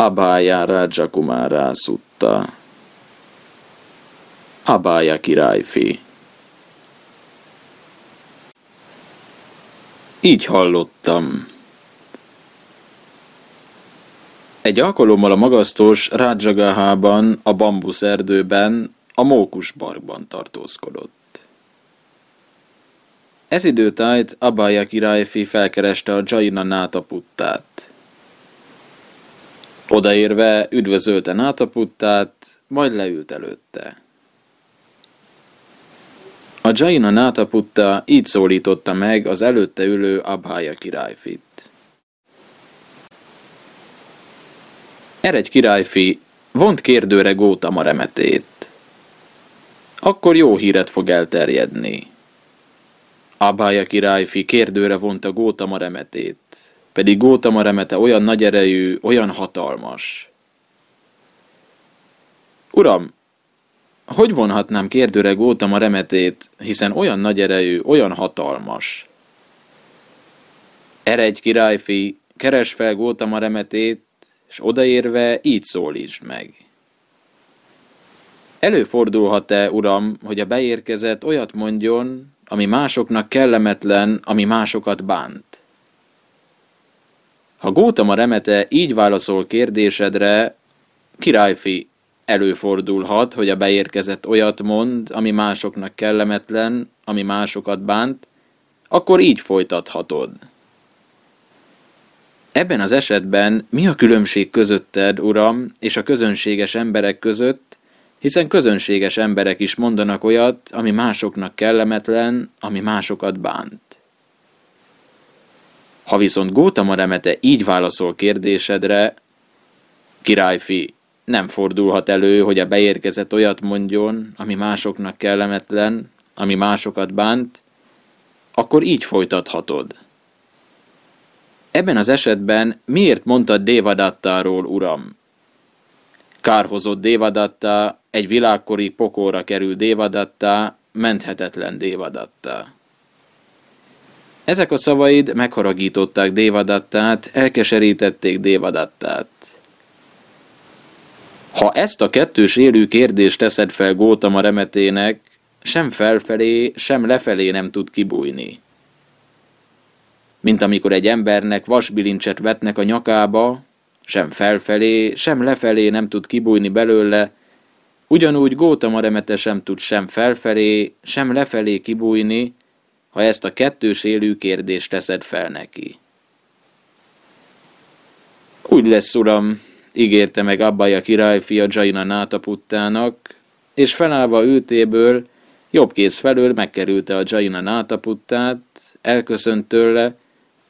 Abája Rajakumára szutta. Abája királyfi. Így hallottam. Egy alkalommal a magasztos Rádzsagahában, a bambusz erdőben, a mókus barkban tartózkodott. Ez időtájt Abája királyfi felkereste a Jaina Nátaputtát. Odaérve üdvözölte Nátaputtát, majd leült előtte. A Jaina Nátaputta így szólította meg az előtte ülő Abhája királyfit. Eredj királyfi, vont kérdőre Gótama remetét. Akkor jó híret fog elterjedni. Abhája királyfi kérdőre vonta Gótama remetét, pedig Gótama remete olyan nagy erejű, olyan hatalmas. Uram, hogy vonhatnám kérdőre Gótama remetét, hiszen olyan nagy erejű, olyan hatalmas? Eredj királyfi, keres fel Gótama remetét, és odaérve így szólítsd meg. Előfordulhat-e, uram, hogy a beérkezett olyat mondjon, ami másoknak kellemetlen, ami másokat bánt? Ha Gótama remete így válaszol kérdésedre, királyfi, előfordulhat, hogy a beérkezett olyat mond, ami másoknak kellemetlen, ami másokat bánt, akkor így folytathatod. Ebben az esetben mi a különbség közötted, uram, és a közönséges emberek között, hiszen közönséges emberek is mondanak olyat, ami másoknak kellemetlen, ami másokat bánt. Ha viszont Gótama remete így válaszol kérdésedre, királyfi, nem fordulhat elő, hogy a beérkezett olyat mondjon, ami másoknak kellemetlen, ami másokat bánt, akkor így folytathatod. Ebben az esetben miért mondtad Dévadattáról, uram? Kárhozott Dévadatta, egy világkori pokóra kerül Dévadatta, menthetetlen Dévadatta. Ezek a szavaid megharagították Dévadattát, elkeserítették Dévadattát. Ha ezt a kettős élő kérdést teszed fel Gótama remetének, sem felfelé, sem lefelé nem tud kibújni mint amikor egy embernek vasbilincset vetnek a nyakába, sem felfelé, sem lefelé nem tud kibújni belőle, ugyanúgy Gótama remete sem tud sem felfelé, sem lefelé kibújni, ha ezt a kettős élő kérdést teszed fel neki. Úgy lesz, uram, ígérte meg Abbaja királyfia Jaina Nátaputtának, és felállva ültéből, jobb kéz felől megkerülte a Jaina Nátaputtát, elköszönt tőle,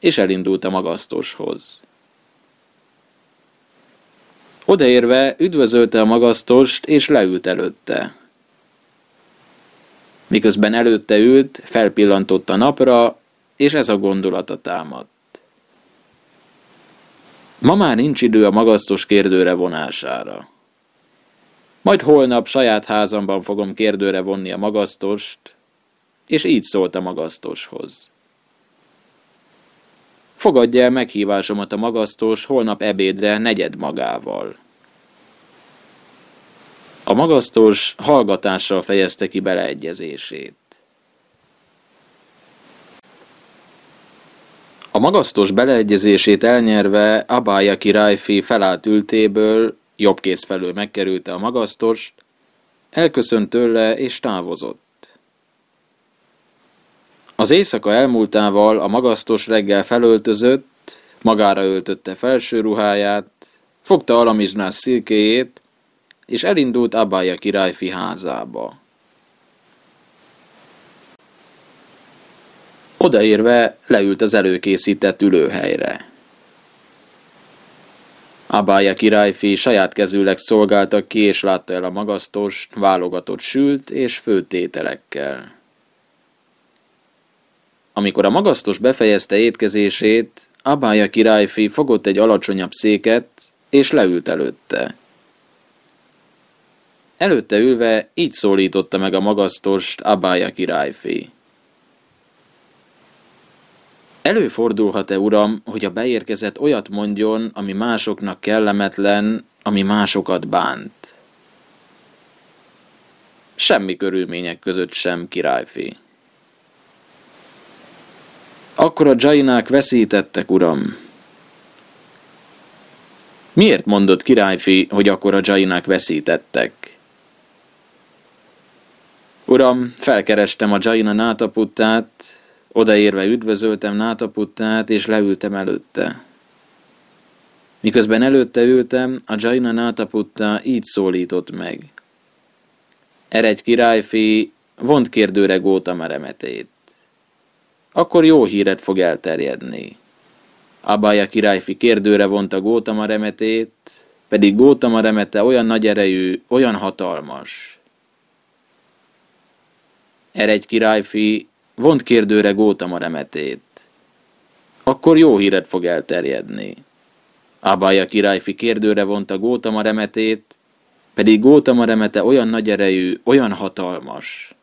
és elindult a magasztoshoz. Odaérve üdvözölte a magasztost, és leült előtte. Miközben előtte ült, felpillantott a napra, és ez a gondolata támadt. Ma már nincs idő a magasztos kérdőre vonására. Majd holnap saját házamban fogom kérdőre vonni a magasztost, és így szólt a magasztoshoz. Fogadja el meghívásomat a magasztos holnap ebédre negyed magával. A magasztos hallgatással fejezte ki beleegyezését. A magasztos beleegyezését elnyerve Abája királyfi felállt ültéből, jobb kéz felől megkerülte a magasztost, elköszönt tőle és távozott. Az éjszaka elmúltával a magasztos reggel felöltözött, magára öltötte felső ruháját, fogta alamizsnás szilkéjét, és elindult Abája királyfi házába. Odaérve leült az előkészített ülőhelyre. Abája királyfi saját kezűleg szolgálta ki és látta el a magasztos, válogatott sült és főtételekkel. Amikor a magasztos befejezte étkezését, Abája királyfi fogott egy alacsonyabb széket, és leült előtte. Előtte ülve így szólította meg a magasztost Abája királyfi. Előfordulhat-e, uram, hogy a beérkezett olyat mondjon, ami másoknak kellemetlen, ami másokat bánt? Semmi körülmények között sem, királyfi. Akkor a Jainák veszítettek, uram. Miért mondott királyfi, hogy akkor a Jainák veszítettek? Uram, felkerestem a Jaina nátaputtát, odaérve üdvözöltem nátaputtát, és leültem előtte. Miközben előtte ültem, a Jaina nátaputta így szólított meg. Eredj királyfi, vont kérdőre Gótama remetét. Akkor jó híret fog elterjedni. Abája királyfi kérdőre vonta Gótama remetét, pedig Gótama remete olyan nagy erejű, olyan hatalmas. Eredj királyfi, vont kérdőre Gótama remetét. Akkor jó híret fog elterjedni. Abája királyfi kérdőre vonta Gótama remetét, pedig Gótama remete olyan nagy erejű, olyan hatalmas.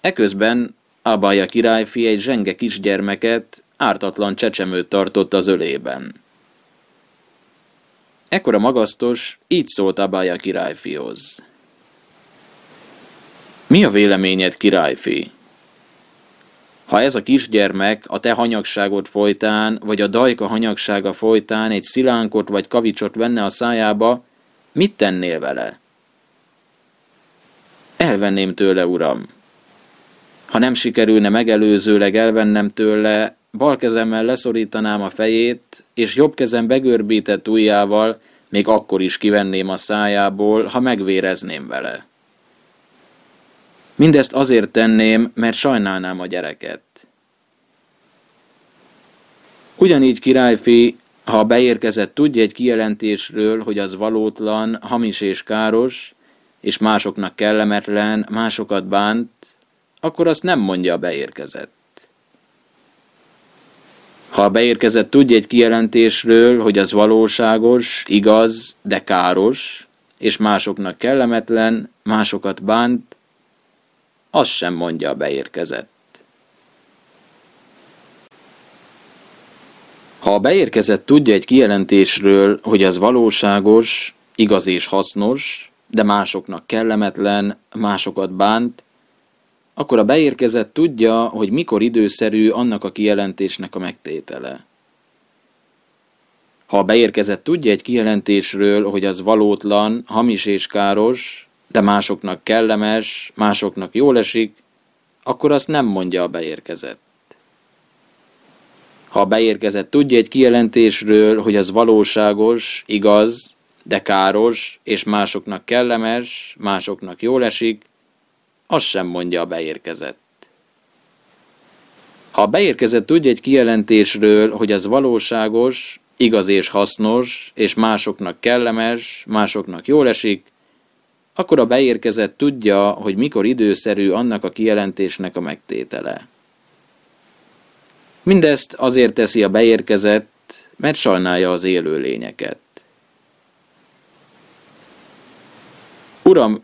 Eközben Abája királyfi egy zsenge kisgyermeket, ártatlan csecsemőt tartott az ölében. Ekkor a magasztos így szólt Abája királyfihoz. Mi a véleményed, királyfi? Ha ez a kisgyermek a te hanyagságod folytán, vagy a dajka hanyagsága folytán egy szilánkot vagy kavicsot venne a szájába, mit tennél vele? Elvenném tőle, uram. Ha nem sikerülne megelőzőleg elvennem tőle, bal kezemmel leszorítanám a fejét, és jobb kezem begörbített ujjával még akkor is kivenném a szájából, ha megvérezném vele. Mindezt azért tenném, mert sajnálnám a gyereket. Ugyanígy királyfi, ha beérkezett tudja egy kijelentésről, hogy az valótlan, hamis és káros, és másoknak kellemetlen, másokat bánt, akkor azt nem mondja a beérkezett. Ha a beérkezett tudja egy kijelentésről, hogy az valóságos, igaz, de káros, és másoknak kellemetlen, másokat bánt, azt sem mondja a beérkezett. Ha a beérkezett tudja egy kijelentésről, hogy ez valóságos, igaz és hasznos, de másoknak kellemetlen, másokat bánt, akkor a beérkezett tudja, hogy mikor időszerű annak a kijelentésnek a megtétele. Ha a beérkezett tudja egy kijelentésről, hogy az valótlan, hamis és káros, de másoknak kellemes, másoknak jól esik, akkor azt nem mondja a beérkezett. Ha a beérkezett tudja egy kijelentésről, hogy az valóságos, igaz, de káros, és másoknak kellemes, másoknak jól esik, azt sem mondja a beérkezett. Ha a beérkezett tudja egy kijelentésről, hogy az valóságos, igaz és hasznos, és másoknak kellemes, másoknak jól esik, akkor a beérkezett tudja, hogy mikor időszerű annak a kijelentésnek a megtétele. Mindezt azért teszi a beérkezett, mert sajnálja az élő lényeket. Uram,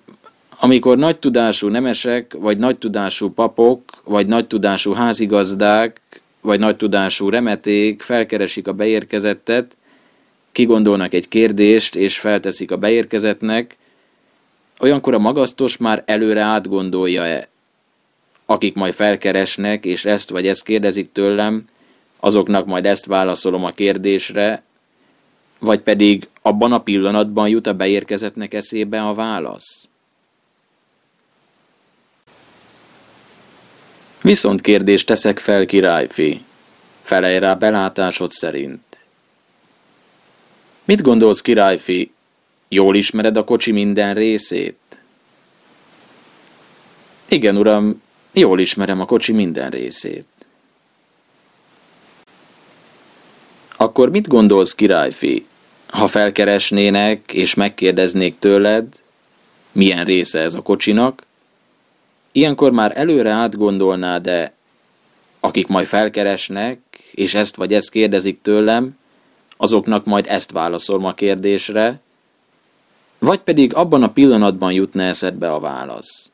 amikor nagy tudású nemesek, vagy nagy tudású papok, vagy nagy tudású házigazdák, vagy nagy tudású remeték felkeresik a beérkezettet, kigondolnak egy kérdést, és felteszik a beérkezetnek, olyankor a magasztos már előre átgondolja-e. Akik majd felkeresnek, és ezt vagy ezt kérdezik tőlem, azoknak majd ezt válaszolom a kérdésre, vagy pedig abban a pillanatban jut a beérkezetnek eszébe a válasz. Viszont kérdést teszek fel, királyfi. Felej rá belátásod szerint. Mit gondolsz, királyfi, Jól ismered a kocsi minden részét? Igen, uram, jól ismerem a kocsi minden részét. Akkor mit gondolsz, királyfi, ha felkeresnének és megkérdeznék tőled, milyen része ez a kocsinak, ilyenkor már előre átgondolnád de akik majd felkeresnek, és ezt vagy ezt kérdezik tőlem, azoknak majd ezt válaszolom a kérdésre, vagy pedig abban a pillanatban jutna eszedbe a válasz.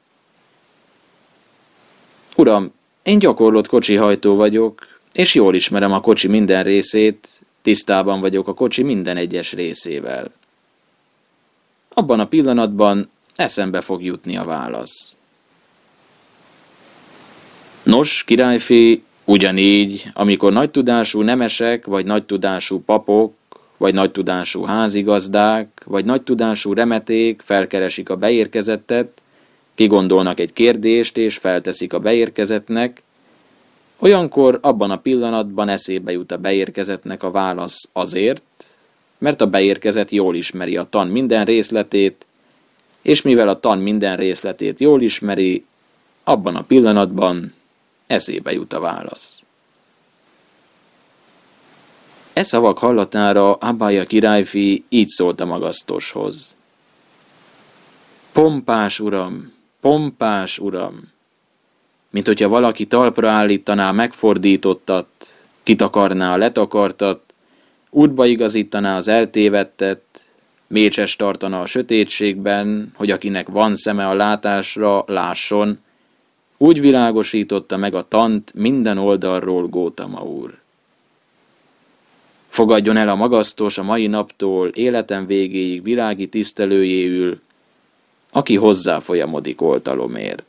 Uram, Én gyakorlott kocsihajtó vagyok, és jól ismerem a kocsi minden részét, tisztában vagyok a kocsi minden egyes részével. Abban a pillanatban eszembe fog jutni a válasz. Nos, királyfi, ugyanígy, amikor nagy tudású nemesek, vagy nagy tudású papok, vagy nagy tudású házigazdák, vagy nagy tudású remeték felkeresik a beérkezettet, kigondolnak egy kérdést és felteszik a beérkezetnek, olyankor abban a pillanatban eszébe jut a beérkezetnek a válasz azért, mert a beérkezet jól ismeri a tan minden részletét, és mivel a tan minden részletét jól ismeri, abban a pillanatban eszébe jut a válasz. E szavak hallatára Abája királyfi így szólt a magasztoshoz. Pompás uram, pompás uram! Mint hogyha valaki talpra állítaná megfordítottat, kitakarná a letakartat, útba igazítaná az eltévettet, mécses tartana a sötétségben, hogy akinek van szeme a látásra, lásson, úgy világosította meg a tant minden oldalról Gótama úr. Fogadjon el a magasztos a mai naptól életem végéig világi tisztelőjéül, aki hozzá folyamodik oltalomért.